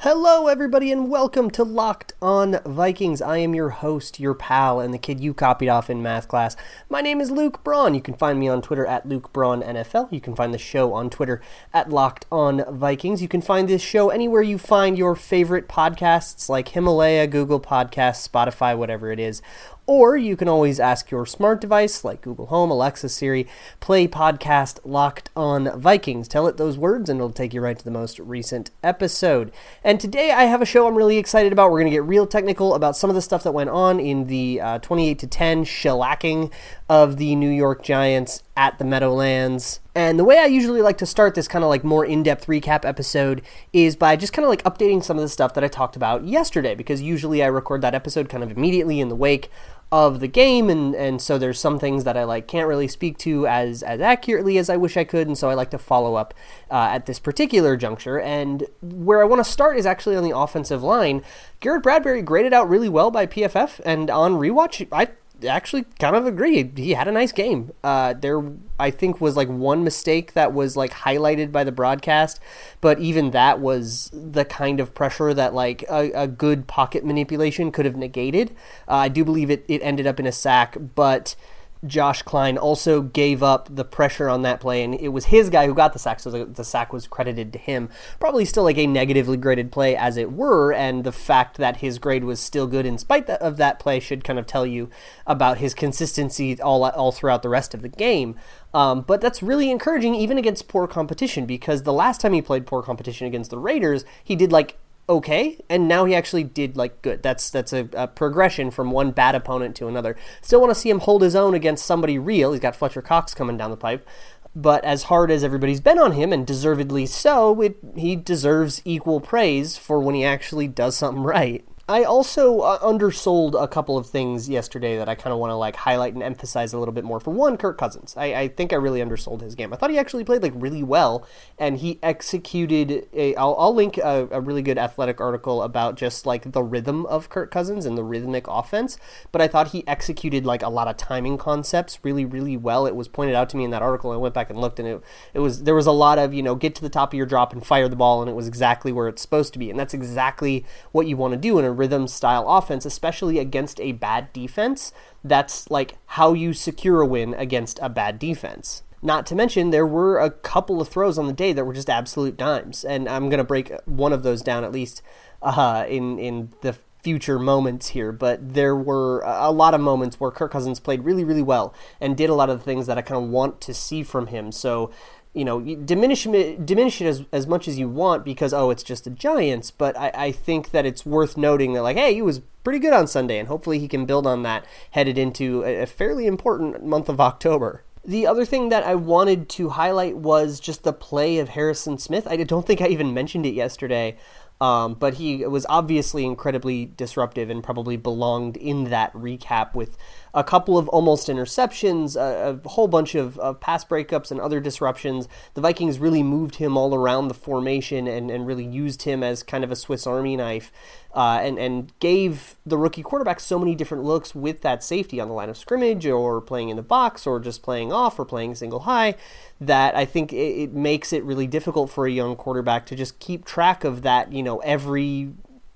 Hello, everybody, and welcome to Locked On Vikings. I am your host, your pal, and the kid you copied off in math class. My name is Luke Braun. You can find me on Twitter at Luke Braun NFL. You can find the show on Twitter at Locked On Vikings. You can find this show anywhere you find your favorite podcasts like Himalaya, Google Podcasts, Spotify, whatever it is. Or you can always ask your smart device like Google Home, Alexa, Siri, play podcast Locked on Vikings. Tell it those words and it'll take you right to the most recent episode. And today I have a show I'm really excited about. We're going to get real technical about some of the stuff that went on in the uh, 28 to 10 shellacking of the New York Giants at the Meadowlands. And the way I usually like to start this kind of like more in depth recap episode is by just kind of like updating some of the stuff that I talked about yesterday, because usually I record that episode kind of immediately in the wake of the game and and so there's some things that I like can't really speak to as as accurately as I wish I could and so I like to follow up uh, at this particular juncture and where I want to start is actually on the offensive line Garrett Bradbury graded out really well by PFF and on rewatch I actually kind of agree. He had a nice game. Uh, there, I think, was like one mistake that was like highlighted by the broadcast, but even that was the kind of pressure that like a, a good pocket manipulation could have negated. Uh, I do believe it, it ended up in a sack, but Josh Kline also gave up the pressure on that play, and it was his guy who got the sack, so the, the, sack was credited to him. Probably still like a negatively graded play, as it were, and the fact that his grade was still good in spite of that play should kind of tell you about his consistency all, all throughout the rest of the game. Um, but that's really encouraging, even against poor competition, because the last time he played poor competition against the Raiders, he did like okay and now he actually did like good. That's that's a, a, progression from one bad opponent to another. Still want to see him hold his own against somebody real. He's got fletcher cox coming down the pipe. But as hard as everybody's been on him and deservedly so it, he deserves equal praise for when he actually does something right I also uh, undersold a couple of things yesterday that I kind of want to like highlight and emphasize a little bit more. For one, Kirk Cousins. I, I, think I really undersold his game. I thought he actually played like really well, and he executed a. I'll, I'll link a, a really good athletic article about just like the rhythm of Kirk Cousins and the rhythmic offense. But I thought he executed like a lot of timing concepts really, really well. It was pointed out to me in that article. I went back and looked, and it it was there was a lot of you know get to the top of your drop and fire the ball, and it was exactly where it's supposed to be, and that's exactly what you want to do in a rhythm style offense, especially against a bad defense. That's like how you secure a win against a bad defense. Not to mention, there were a couple of throws on the day that were just absolute dimes, and I'm going to break one of those down at least uh, in in the future moments here. But there were a lot of moments where Kirk Cousins played really, really well and did a lot of the things that I kind of want to see from him. So you know, diminish diminish it as, as much as you want because oh, it's just the Giants. But I, I think that it's worth noting that like, hey, he was pretty good on Sunday, and hopefully he can build on that headed into a, a fairly important month of October. The other thing that I wanted to highlight was just the play of Harrison Smith. I don't think I even mentioned it yesterday, um, but he was obviously incredibly disruptive and probably belonged in that recap with a couple of almost interceptions, a, a whole bunch of, of, pass breakups, and other disruptions. The Vikings really moved him all around the formation and, and really used him as kind of a Swiss Army knife uh, and, and gave the rookie quarterback so many different looks with that safety on the line of scrimmage or playing in the box or just playing off or playing single high that I think it, it makes it really difficult for a young quarterback to just keep track of that, you know, every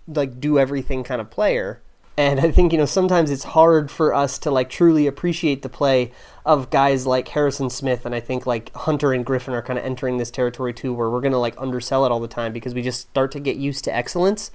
like do everything kind of player. And I think, you know, sometimes it's hard for us to like truly appreciate the play of guys like Harrison Smith. And I think like Hunter and Griffin are kind of entering this territory too, where we're going to like undersell it all the time because we just start to get used to excellence.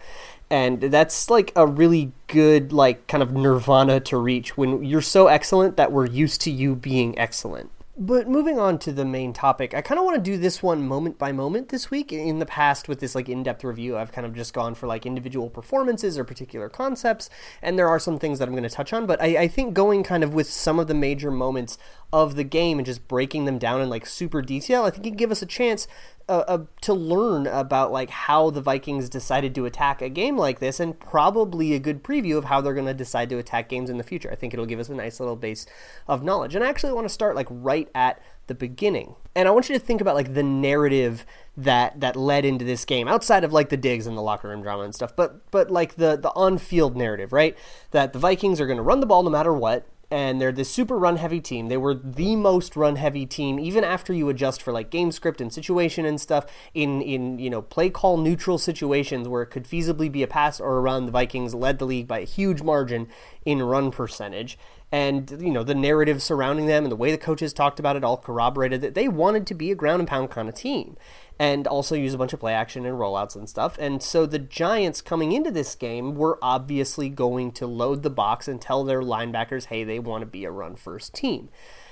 And that's like a really good, like, kind of nirvana to reach when you're so excellent that we're used to you being excellent. But moving on to the main topic, I kind of want to do this one moment by moment this week. In the past, with this like in-depth review, I've kind of just gone for like individual performances or particular concepts, and there are some things that I'm going to touch on. But I, I think going kind of with some of the major moments of the game and just breaking them down in like super detail, I think it give us a chance uh, uh, to learn about like how the Vikings decided to attack a game like this, and probably a good preview of how they're going to decide to attack games in the future. I think it'll give us a nice little base of knowledge. And I actually want to start like right at the beginning. And I want you to think about like the narrative that that led into this game outside of like the digs and the locker room drama and stuff but but like the the on-field narrative right that the Vikings are going to run the ball no matter what and they're this super run heavy team. They were the most run heavy team, even after you adjust for like game script and situation and stuff in in you know play call neutral situations where it could feasibly be a pass or a run. The Vikings led the league by a huge margin in run percentage. And you know the narrative surrounding them and the way the coaches talked about it all corroborated that they wanted to be a ground and pound kind of team and also use a bunch of play action and rollouts and stuff. And so the Giants coming into this game were obviously going to load the box and tell their linebackers, hey, they want to be a run first team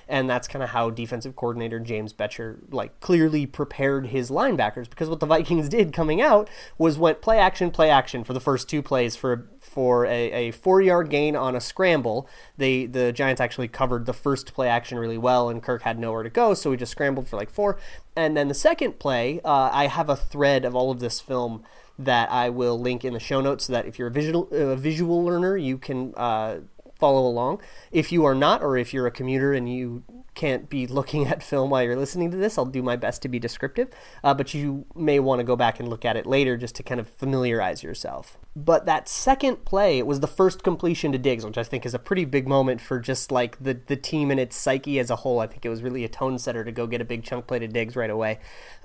and that's kind of how defensive coordinator James Bettcher like clearly prepared his linebackers because what the Vikings did coming out was went play action play action for the first two plays for for a, a four yard gain on a scramble. They the Giants actually covered the first play action really well, and Kirk had nowhere to go, so he just scrambled for like four. And then the second play, uh, I have a thread of all of this film that I will link in the show notes so that if you're a visual a visual learner, you can uh, follow along. If you are not, or if you're a commuter and you can't be looking at film while you're listening to this, I'll do my best to be descriptive. Uh, but you may want to go back and look at it later just to kind of familiarize yourself. But that second play it was the first completion to Diggs, which I think is a pretty big moment for just like the, the team and its psyche as a whole. I think it was really a tone setter to go get a big chunk play to Diggs right away.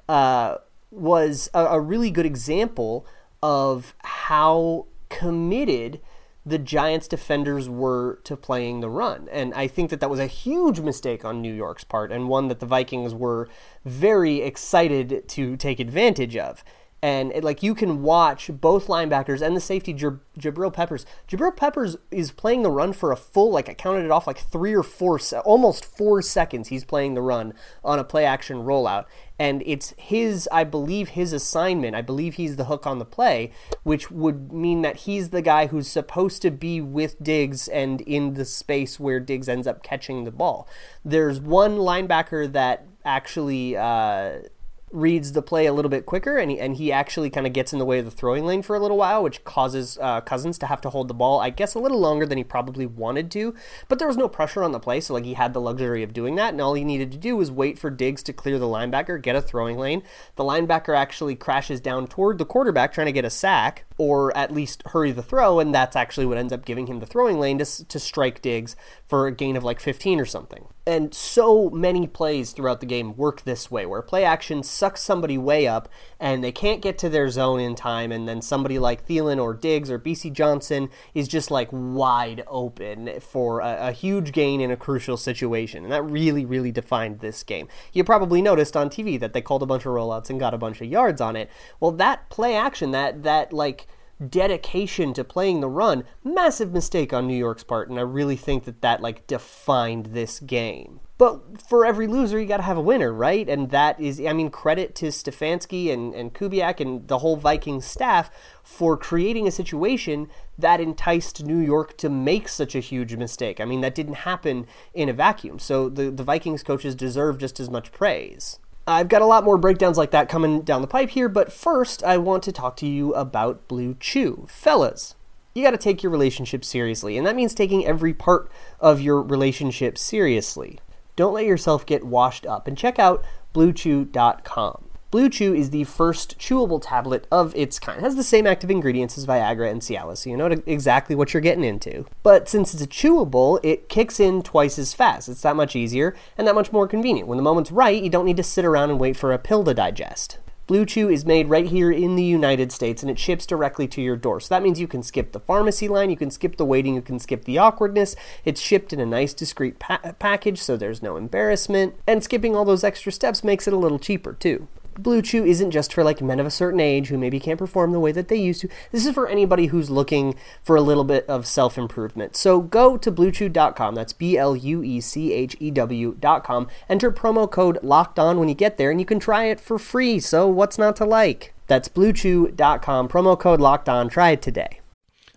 Uh, was a, a really good example of how committed the Giants defenders were to playing the run. And I think that that was a huge mistake on New York's part and one that the Vikings were very excited to take advantage of and it, like you can watch both linebackers and the safety Jabril Peppers. Jabril Peppers is playing the run for a full like I counted it off like three or four almost four seconds. He's playing the run on a play action rollout, and it's his I believe his assignment. I believe he's the hook on the play, which would mean that he's the guy who's supposed to be with Diggs and in the space where Diggs ends up catching the ball. There's one linebacker that actually. Uh, reads the play a little bit quicker and he, and he actually kind of gets in the way of the throwing lane for a little while, which causes uh, Cousins to have to hold the ball, I guess, a little longer than he probably wanted to. But there was no pressure on the play, so like he had the luxury of doing that, and all he needed to do was wait for Diggs to clear the linebacker, get a throwing lane. The linebacker actually crashes down toward the quarterback trying to get a sack or at least hurry the throw, and that's actually what ends up giving him the throwing lane to, to strike Diggs for a gain of like 15 or something. And so many plays throughout the game work this way, where play action sucks somebody way up and they can't get to their zone in time, and then somebody like Thielen or Diggs or Bisi Johnson is just like wide open for a, a huge gain in a crucial situation. And that really, really defined this game. You probably noticed on TV that they called a bunch of rollouts and got a bunch of yards on it. Well, that play action, that that like dedication to playing the run, massive mistake on New York's part, and I really think that that like defined this game. But for every loser, you got to have a winner, right? And that is, I mean, credit to Stefanski and, and Kubiak and the whole Vikings staff for creating a situation that enticed New York to make such a huge mistake. I mean, that didn't happen in a vacuum. So the, the Vikings coaches deserve just as much praise. I've got a lot more breakdowns like that coming down the pipe here, but first I want to talk to you about Blue Chew. Fellas, you got to take your relationship seriously, and that means taking every part of your relationship seriously. Don't let yourself get washed up, and check out bluechew.com. Blue Chew is the first chewable tablet of its kind. It has the same active ingredients as Viagra and Cialis, so you know exactly what you're getting into. But since it's a chewable, it kicks in twice as fast. It's that much easier and that much more convenient. When the moment's right, you don't need to sit around and wait for a pill to digest. Blue Chew is made right here in the United States and it ships directly to your door. So that means you can skip the pharmacy line, you can skip the waiting, you can skip the awkwardness. It's shipped in a nice, discreet pa- package so there's no embarrassment. And skipping all those extra steps makes it a little cheaper too. Blue Chew isn't just for like men of a certain age who maybe can't perform the way that they used to. This is for anybody who's looking for a little bit of self improvement. So go to bluechew.com. That's B L U E C H E W.com. Enter promo code locked on when you get there, and you can try it for free. So what's not to like? That's bluechew.com. Promo code locked on. Try it today.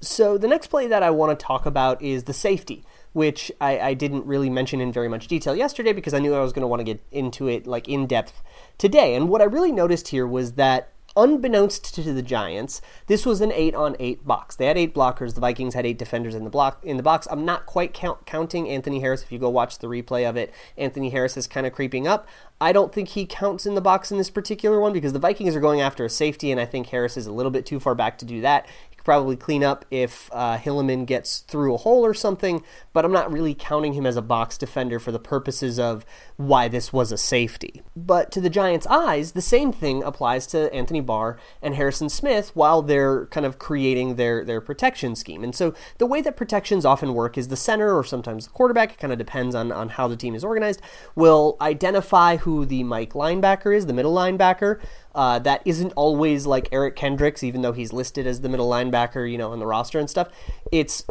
So the next play that I want to talk about is the safety which I, I, didn't really mention in very much detail yesterday because I knew I was going to want to get into it like in depth today. And what I really noticed here was that unbeknownst to the Giants, this was an eight on eight box. They had eight blockers. The Vikings had eight defenders in the block in the box. I'm not quite count, counting Anthony Harris. If you go watch the replay of it, Anthony Harris is kind of creeping up. I don't think he counts in the box in this particular one because the Vikings are going after a safety, and I think Harris is a little bit too far back to do that probably clean up if uh, Hilliman gets through a hole or something, but I'm not really counting him as a box defender for the purposes of why this was a safety. But to the Giants' eyes, the same thing applies to Anthony Barr and Harrison Smith while they're kind of creating their, their protection scheme. And so the way that protections often work is the center or sometimes the quarterback, it kind of depends on, on how the team is organized, will identify who the Mike linebacker is, the middle linebacker. Uh, that isn't always like Eric Kendricks, even though he's listed as the middle linebacker, you know, on the roster and stuff. It's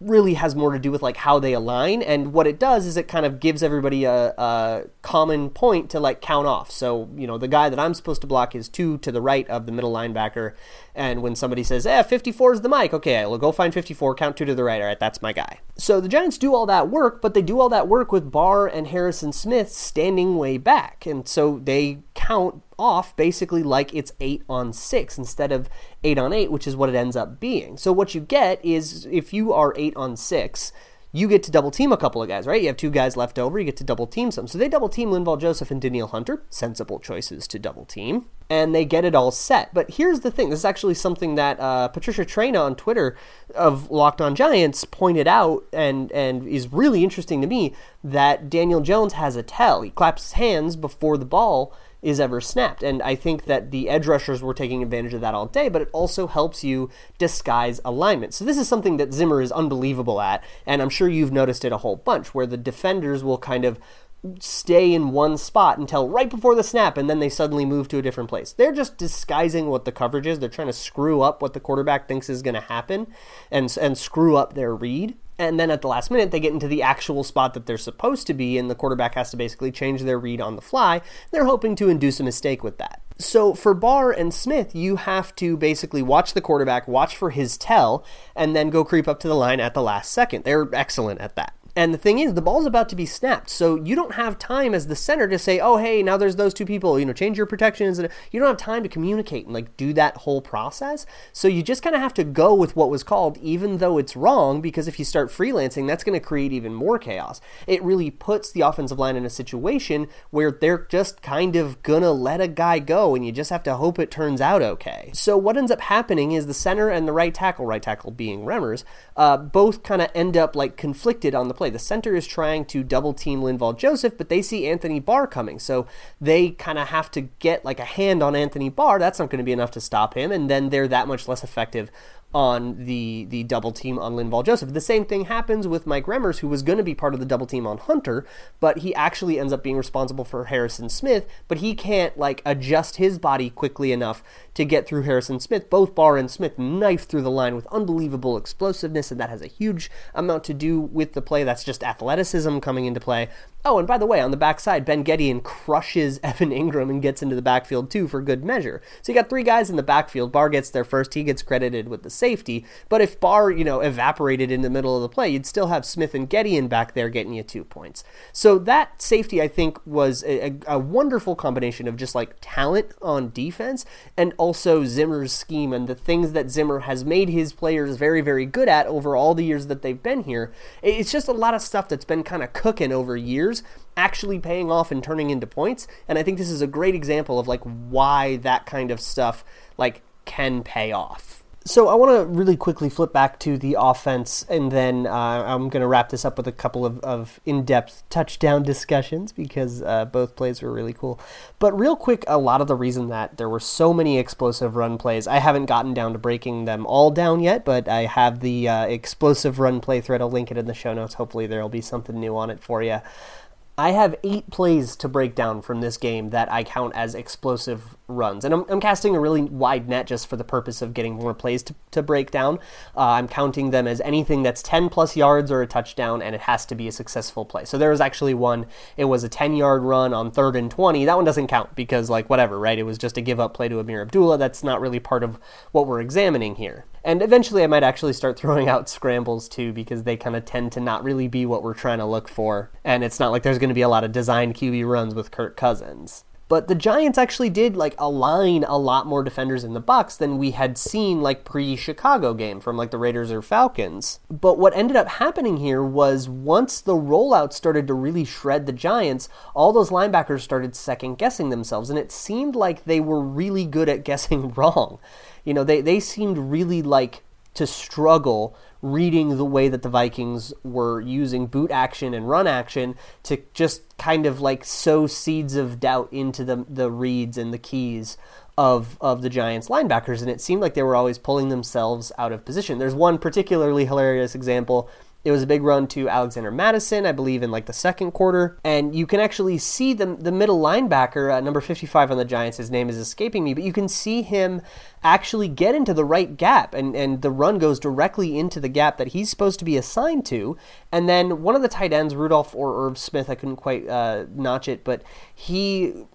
really has more to do with like how they align. And what it does is it kind of gives everybody a, a, common point to like count off. So you know the guy that i'm supposed to block is two to the right of the middle linebacker. And when somebody says eh 54 is the Mike okay i'll go find 54 count two to the right. All right that's my guy. So the giants do all that work but they do all that work with barr and harrison smith standing way back. And so they count off basically like it's 8 on 6 instead of 8 on 8, which is what it ends up being. So what you get is if you are 8 on 6, you get to double team a couple of guys, right? You have two guys left over, you get to double team some. So they double team Linval Joseph and Danielle Hunter. Sensible choices to double team. And they get it all set. But here's the thing this is actually something that uh, Patricia Traina on Twitter of Locked On Giants pointed out and, and is really interesting to me that Daniel Jones has a tell. He claps his hands before the ball is ever snapped. And I think that the edge rushers were taking advantage of that all day, but it also helps you disguise alignment. So this is something that Zimmer is unbelievable at, and I'm sure you've noticed it a whole bunch, where the defenders will kind of stay in one spot until right before the snap and then they suddenly move to a different place. They're just disguising what the coverage is. They're trying to screw up what the quarterback thinks is going to happen and and screw up their read. And then at the last minute, they get into the actual spot that they're supposed to be, and the quarterback has to basically change their read on the fly. They're hoping to induce a mistake with that. So for Barr and Smith, you have to basically watch the quarterback, watch for his tell, and then go creep up to the line at the last second. They're excellent at that. And the thing is, the ball's about to be snapped, so you don't have time as the center to say, "Oh, hey, now there's those two people. You know, change your protections." And you don't have time to communicate and like do that whole process. So you just kind of have to go with what was called, even though it's wrong. Because if you start freelancing, that's going to create even more chaos. It really puts the offensive line in a situation where they're just kind of gonna let a guy go, and you just have to hope it turns out okay. So what ends up happening is the center and the right tackle, right tackle being Remmers, uh, both kind of end up like conflicted on the play play. The center is trying to double team Linval Joseph, but they see Anthony Barr coming. So they kind of have to get like a hand on Anthony Barr. That's not going to be enough to stop him. And then they're that much less effective on the the double team on Linval Joseph. The same thing happens with Mike Remmers, who was going to be part of the double team on Hunter, but he actually ends up being responsible for Harrison Smith, but he can't like adjust his body quickly enough to get through Harrison Smith. Both Barr and Smith knife through the line with unbelievable explosiveness, and that has a huge amount to do with the play. That's just athleticism coming into play. Oh, and by the way, on the backside, Ben Gedeon crushes Evan Engram and gets into the backfield too for good measure. So you got three guys in the backfield. Barr gets there first. He gets credited with the safety. But if Barr, you know, evaporated in the middle of the play, you'd still have Smith and Gedeon back there getting you two points. So that safety, I think, was a, a, a wonderful combination of just like talent on defense and also Zimmer's scheme and the things that Zimmer has made his players very, very good at over all the years that they've been here. It's just a lot of stuff that's been kind of cooking over years actually paying off and turning into points and i think this is a great example of like why that kind of stuff like can pay off so I want to really quickly flip back to the offense, and then uh, I'm going to wrap this up with a couple of, of in-depth touchdown discussions because uh, both plays were really cool. But real quick, a lot of the reason that there were so many explosive run plays, I haven't gotten down to breaking them all down yet, but I have the uh, explosive run play thread. I'll link it in the show notes. Hopefully, there will be something new on it for you. I have eight plays to break down from this game that I count as explosive runs. And I'm, I'm casting a really wide net just for the purpose of getting more plays to, to break down. Uh, I'm counting them as anything that's 10 plus yards or a touchdown, and it has to be a successful play. So there was actually one, it was a 10 yard run on third and 20. That one doesn't count because, like, whatever, right? It was just a give up play to Ameer Abdullah. That's not really part of what we're examining here. And eventually, I might actually start throwing out scrambles too, because they kind of tend to not really be what we're trying to look for. And it's not like there's going to be a lot of designed QB runs with Kirk Cousins. But the Giants actually did like align a lot more defenders in the box than we had seen like pre-Chicago game from like the Raiders or Falcons. But what ended up happening here was once the rollout started to really shred the Giants, all those linebackers started second guessing themselves and it seemed like they were really good at guessing wrong you know, they, they seemed really like to struggle reading the way that the Vikings were using boot action and run action to just kind of like sow seeds of doubt into the the reads and the keys of of the Giants linebackers and it seemed like they were always pulling themselves out of position. There's one particularly hilarious example it was a big run to Alexander Mattison, I believe, in like the second quarter. And you can actually see the, the middle linebacker, uh, number 55 on the Giants, his name is escaping me, but you can see him actually get into the right gap. And, and the run goes directly into the gap that he's supposed to be assigned to. And then one of the tight ends, Rudolph or Irv Smith, I couldn't quite uh, notch it, but he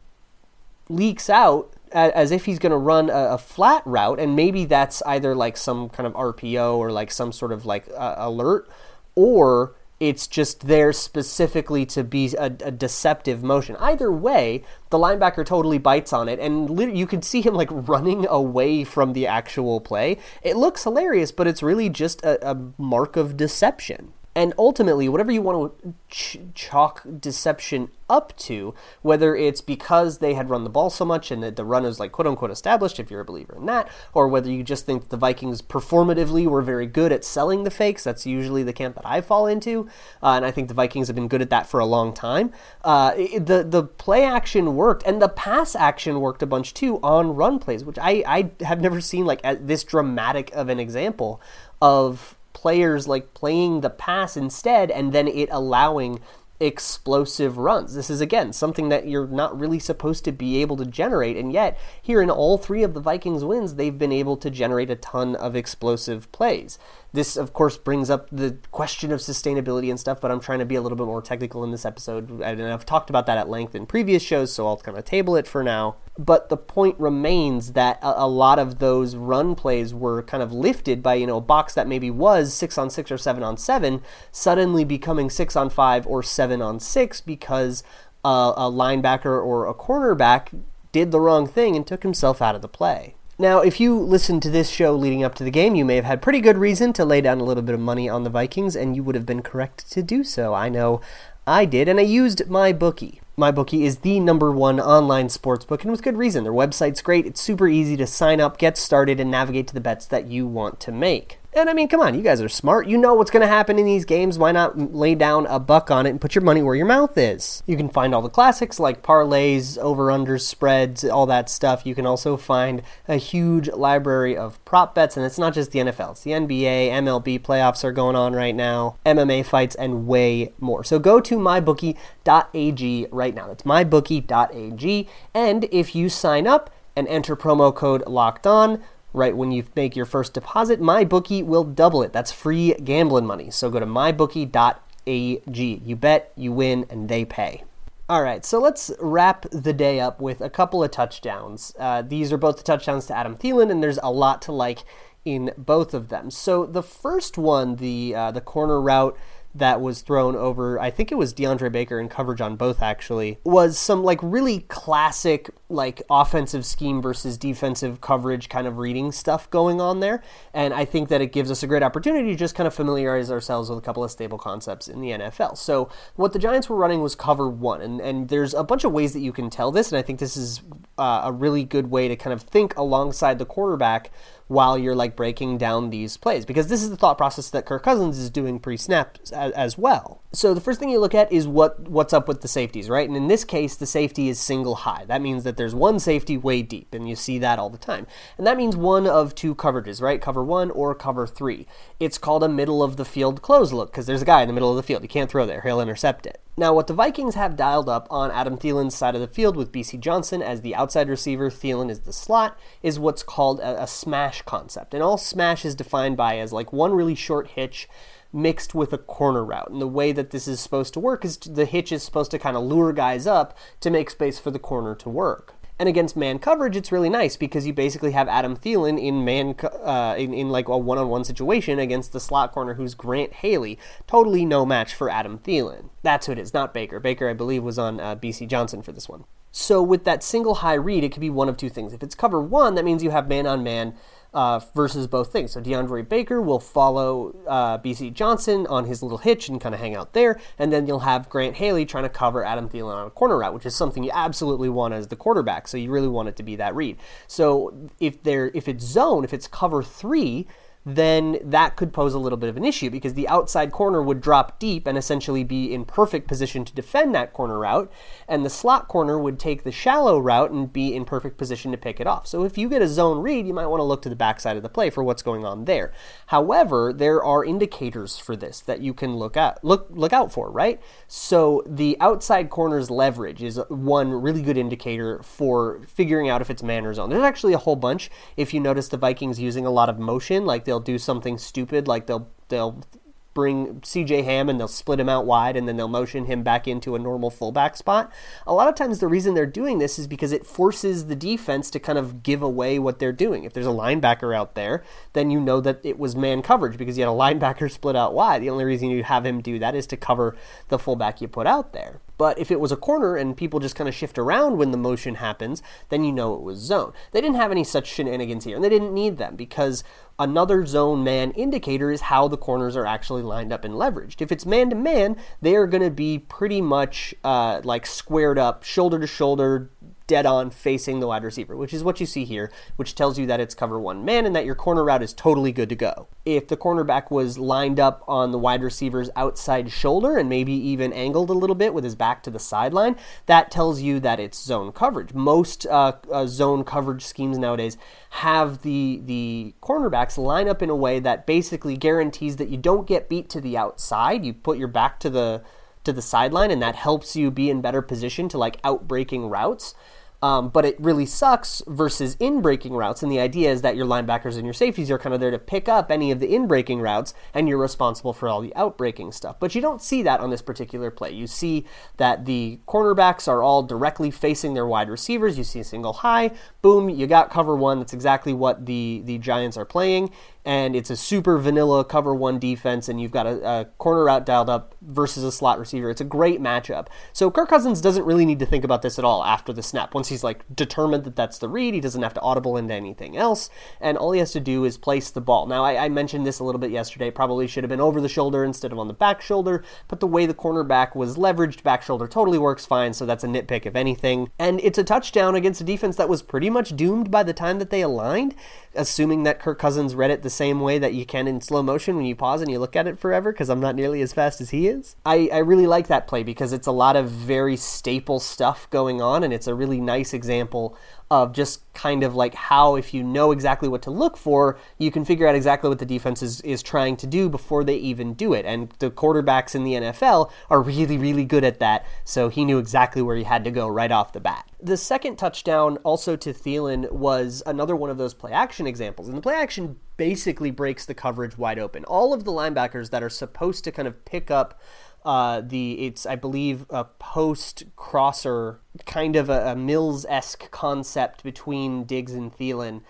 leaks out as if he's going to run a, a, flat route, and maybe that's either like some kind of RPO or like some sort of like uh, alert or it's just there specifically to be a, a, deceptive motion. Either way, the linebacker totally bites on it, and you can see him like running away from the actual play. It looks hilarious, but it's really just a, a mark of deception. And ultimately, whatever you want to ch- chalk deception up to, whether it's because they had run the ball so much and that the run is like quote unquote established, if you're a believer in that, or whether you just think the Vikings performatively were very good at selling the fakes, that's usually the camp that I fall into. Uh, and I think the Vikings have been good at that for a long time. Uh, the, the play action worked, and the pass action worked a bunch too on run plays, which I, I have never seen like this dramatic of an example of players like playing the pass instead and then it allowing explosive runs. This is again something that you're not really supposed to be able to generate, and yet here in all three of the Vikings wins, they've been able to generate a ton of explosive plays. This, of course, brings up the question of sustainability and stuff, but I'm trying to be a little bit more technical in this episode. And I've talked about that at length in previous shows, so I'll kind of table it for now. But the point remains that a, a lot of those run plays were kind of lifted by, you know, a box that maybe was six on six or seven on seven, suddenly becoming six on five or seven on six because uh, a linebacker or a cornerback did the wrong thing and took himself out of the play. Now, if you listened to this show leading up to the game, you may have had pretty good reason to lay down a little bit of money on the Vikings, and you would have been correct to do so. I know I did, and I used my bookie. My bookie is the number one online sports book, and with good reason. Their website's great. It's super easy to sign up, get started, and navigate to the bets that you want to make. And I mean, come on, you guys are smart. You know what's going to happen in these games. Why not lay down a buck on it and put your money where your mouth is? You can find all the classics like parlays, over unders, spreads, all that stuff. You can also find a huge library of prop bets, and it's not just the NFL, it's the NBA, MLB playoffs are going on right now, MMA fights, and way more. So go to mybookie.ag right now. That's mybookie.ag. And if you sign up and enter promo code locked on, right when you make your first deposit, MyBookie will double it. That's free gambling money. So go to mybookie.ag You bet, you win, and they pay. All right, so let's wrap the day up with a couple of touchdowns. Uh, these are both the touchdowns to Adam Thielen, and there's a lot to like in both of them. So the first one, the uh, the corner route that was thrown over, I think it was DeAndre Baker in coverage on both actually, was some like really classic like offensive scheme versus defensive coverage kind of reading stuff going on there. And I think that it gives us a great opportunity to just kind of familiarize ourselves with a couple of stable concepts in the NFL. So what the Giants were running was cover one. And, and there's a bunch of ways that you can tell this. And I think this is uh, a really good way to kind of think alongside the quarterback while you're like breaking down these plays because this is the thought process that Kirk Cousins is doing pre-snap as, as, well. So the first thing you look at is what what's up with the safeties, right? And in this case, the safety is single high. That means that there's one safety way deep, and you see that all the time. And that means one of two coverages, right? Cover one or cover three. It's called a middle of the field close look because there's a guy in the middle of the field. You can't throw there; he'll intercept it. Now, what the Vikings have dialed up on Adam Thielen's side of the field with Bisi Johnson as the outside receiver, Thielen is the slot, is what's called a, a, smash concept. And all smash is defined by as like one really short hitch mixed with a corner route. And the way that this is supposed to work is the hitch is supposed to kind of lure guys up to make space for the corner to work. And against man coverage, it's really nice because you basically have Adam Thielen in man uh, in, in like a one-on-one situation against the slot corner who's Grant Haley. Totally no match for Adam Thielen. That's who it is, not Baker. Baker, I believe, was on uh, Bisi Johnson for this one. So with that single high read, it could be one of two things. If it's cover one, that means you have man on man uh, versus both things. So DeAndre Baker will follow uh, Bisi Johnson on his little hitch and kind of hang out there, and then you'll have Grant Haley trying to cover Adam Thielen on a corner route, which is something you absolutely want as the quarterback. So you really want it to be that read. So if there, if it's zone, if it's cover three, then that could pose a little bit of an issue because the outside corner would drop deep and essentially be in perfect position to defend that corner route, and the slot corner would take the shallow route and be in perfect position to pick it off. So if you get a zone read, you might want to look to the backside of the play for what's going on there. However, there are indicators for this that you can look at look look out for, right? So the outside corner's leverage is one really good indicator for figuring out if it's man or zone. There's actually a whole bunch. If you notice the Vikings using a lot of motion, like they'll do something stupid, like they'll they'll bring CJ Ham and they'll split him out wide and then they'll motion him back into a normal fullback spot. A lot of times the reason they're doing this is because it forces the defense to kind of give away what they're doing. If there's a linebacker out there, then you know that it was man coverage because you had a linebacker split out wide. The only reason you have him do that is to cover the fullback you put out there. But if it was a corner and people just kind of shift around when the motion happens, then you know it was zone. They didn't have any such shenanigans here, and they didn't need them because another zone man indicator is how the corners are actually lined up and leveraged. If it's man to man, they are going to be pretty much uh, like squared up, shoulder to shoulder, dead on facing the wide receiver, which is what you see here, which tells you that it's cover one man and that your corner route is totally good to go. If the cornerback was lined up on the wide receiver's outside shoulder and maybe even angled a little bit with his back to the sideline, that tells you that it's zone coverage. Most uh, uh, zone coverage schemes nowadays have the the cornerbacks line up in a way that basically guarantees that you don't get beat to the outside. You put your back to the to the sideline, and that helps you be in better position to like outbreaking routes. Um, but it really sucks versus in breaking routes. And the idea is that your linebackers and your safeties are kind of there to pick up any of the in breaking routes, and you're responsible for all the out breaking stuff. But you don't see that on this particular play. You see that the cornerbacks are all directly facing their wide receivers. You see a single high, boom, you got cover one. That's exactly what the, the Giants are playing and it's a super vanilla cover one defense, and you've got a, a, corner route dialed up versus a slot receiver. It's a great matchup. So Kirk Cousins doesn't really need to think about this at all after the snap. Once he's like determined that that's the read, he doesn't have to audible into anything else, and all he has to do is place the ball. Now I, I mentioned this a little bit yesterday. Probably should have been over the shoulder instead of on the back shoulder, but the way the cornerback was leveraged, back shoulder totally works fine. So that's a nitpick if anything, and it's a touchdown against a defense that was pretty much doomed by the time that they aligned assuming that Kirk Cousins read it the same way that you can in slow motion when you pause and you look at it forever, because I'm not nearly as fast as he is. I, I really like that play because it's a lot of very staple stuff going on, and it's a really nice example of just kind of like how, if you know exactly what to look for, you can figure out exactly what the defense is, is trying to do before they even do it. And the quarterbacks in the NFL are really, really good at that, so he knew exactly where he had to go right off the bat. The second touchdown, also to Thielen, was another one of those play action examples. And the play action basically breaks the coverage wide open. All of the linebackers that are supposed to kind of pick up uh, the it's I believe a post crosser kind of a, a Mills esque concept between Diggs and Thielen.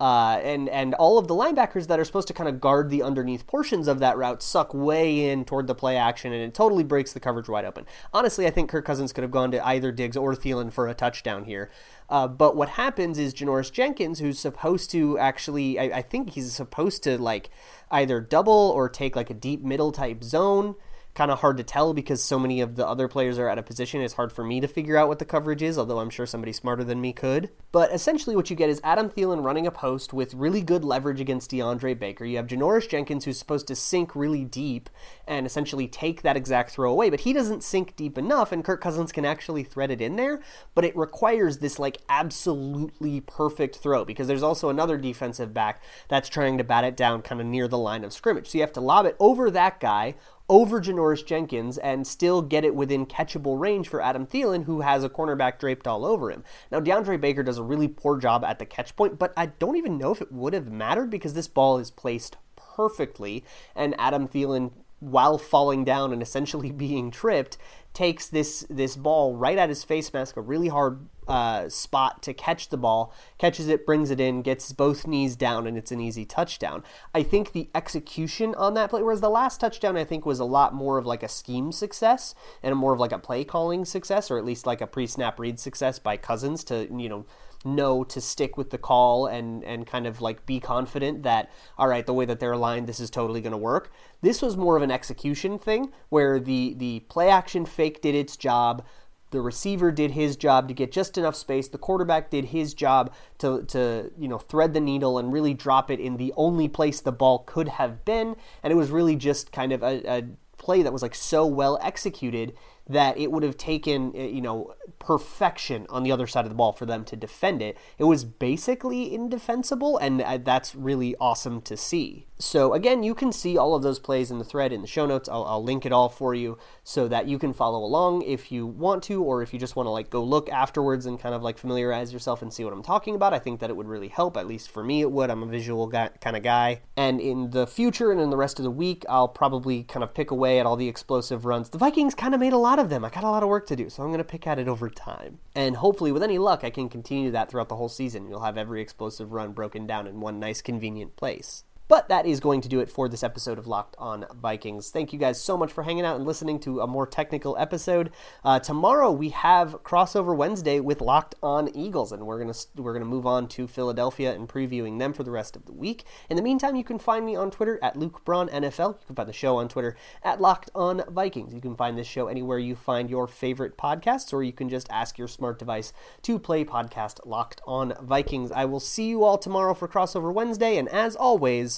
Uh, and and all of the linebackers that are supposed to kind of guard the underneath portions of that route suck way in toward the play action, and it totally breaks the coverage wide open. Honestly, I think Kirk Cousins could have gone to either Diggs or Thielen for a touchdown here. Uh, but what happens is Janoris Jenkins, who's supposed to actually, I, I think he's supposed to like either double or take like a deep middle type zone kind of hard to tell because so many of the other players are at a position. It's hard for me to figure out what the coverage is, although I'm sure somebody smarter than me could. But essentially, what you get is Adam Thielen running a post with really good leverage against DeAndre Baker. You have Janoris Jenkins, who's supposed to sink really deep and essentially take that exact throw away, but he doesn't sink deep enough, and Kirk Cousins can actually thread it in there. But it requires this like absolutely perfect throw because there's also another defensive back that's trying to bat it down kind of near the line of scrimmage. So you have to lob it over that guy over Janoris Jenkins and still get it within catchable range for Adam Thielen, who has a cornerback draped all over him. Now, DeAndre Baker does a really poor job at the catch point, but I don't even know if it would have mattered because this ball is placed perfectly, and Adam Thielen while falling down and essentially being tripped, takes this this ball right at his face mask, a really hard uh, spot to catch the ball, catches it, brings it in, gets both knees down, and it's an easy touchdown. I think the execution on that play, whereas the last touchdown I think was a lot more of like a scheme success and more of like a play calling success, or at least like a pre snap read success by Cousins to you know know to stick with the call and and kind of like be confident that all right the way that they're aligned this is totally going to work. This was more of an execution thing where the the play action fake did its job. The receiver did his job to get just enough space. The quarterback did his job to to you know thread the needle and really drop it in the only place the ball could have been. And it was really just kind of a, a play that was like so well executed that it would have taken, eh, you know, perfection on the other side of the ball for them to defend it. It was basically indefensible, and uh, that's really awesome to see. So, again, you can see all of those plays in the thread in the show notes. I'll, I'll link it all for you so that you can follow along if you want to, or if you just want to like go look afterwards and kind of like familiarize yourself and see what I'm talking about. I think that it would really help. At least for me, it would. I'm a visual guy, kind of guy. And in the future and in the rest of the week, I'll probably kind of pick away at all the explosive runs. The Vikings kind of made a lot lot of them. I got a lot of work to do, so I'm going to pick at it over time. And hopefully, with any luck, I can continue that throughout the whole season. You'll have every explosive run broken down in one nice, convenient place. But that is going to do it for this episode of Locked On Vikings. Thank you guys so much for hanging out and listening to a more technical episode. Uh, tomorrow we have crossover Wednesday with Locked On Eagles, and we're gonna we're gonna move on to Philadelphia and previewing them for the rest of the week. In the meantime, you can find me on Twitter at Luke Braun NFL. You can find the show on Twitter at Locked On Vikings. You can find this show anywhere you find your favorite podcasts, or you can just ask your smart device to play podcast Locked On Vikings. I will see you all tomorrow for crossover Wednesday, and as always.